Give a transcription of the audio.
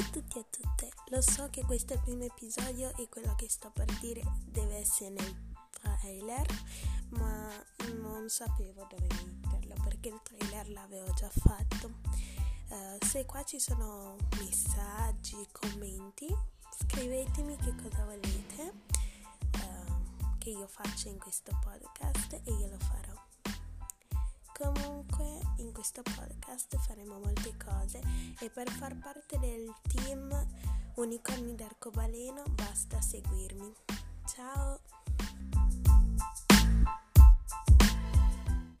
a tutte. Lo so che questo è il primo episodio e quello che sto per dire deve essere nel trailer, ma non sapevo dove metterlo perché il trailer l'avevo già fatto. Uh, se qua ci sono messaggi, commenti, scrivetemi che cosa volete uh, che io faccia in questo podcast e io lo farò. Questo podcast faremo molte cose e per far parte del team Unicorni d'Arcobaleno basta seguirmi. Ciao!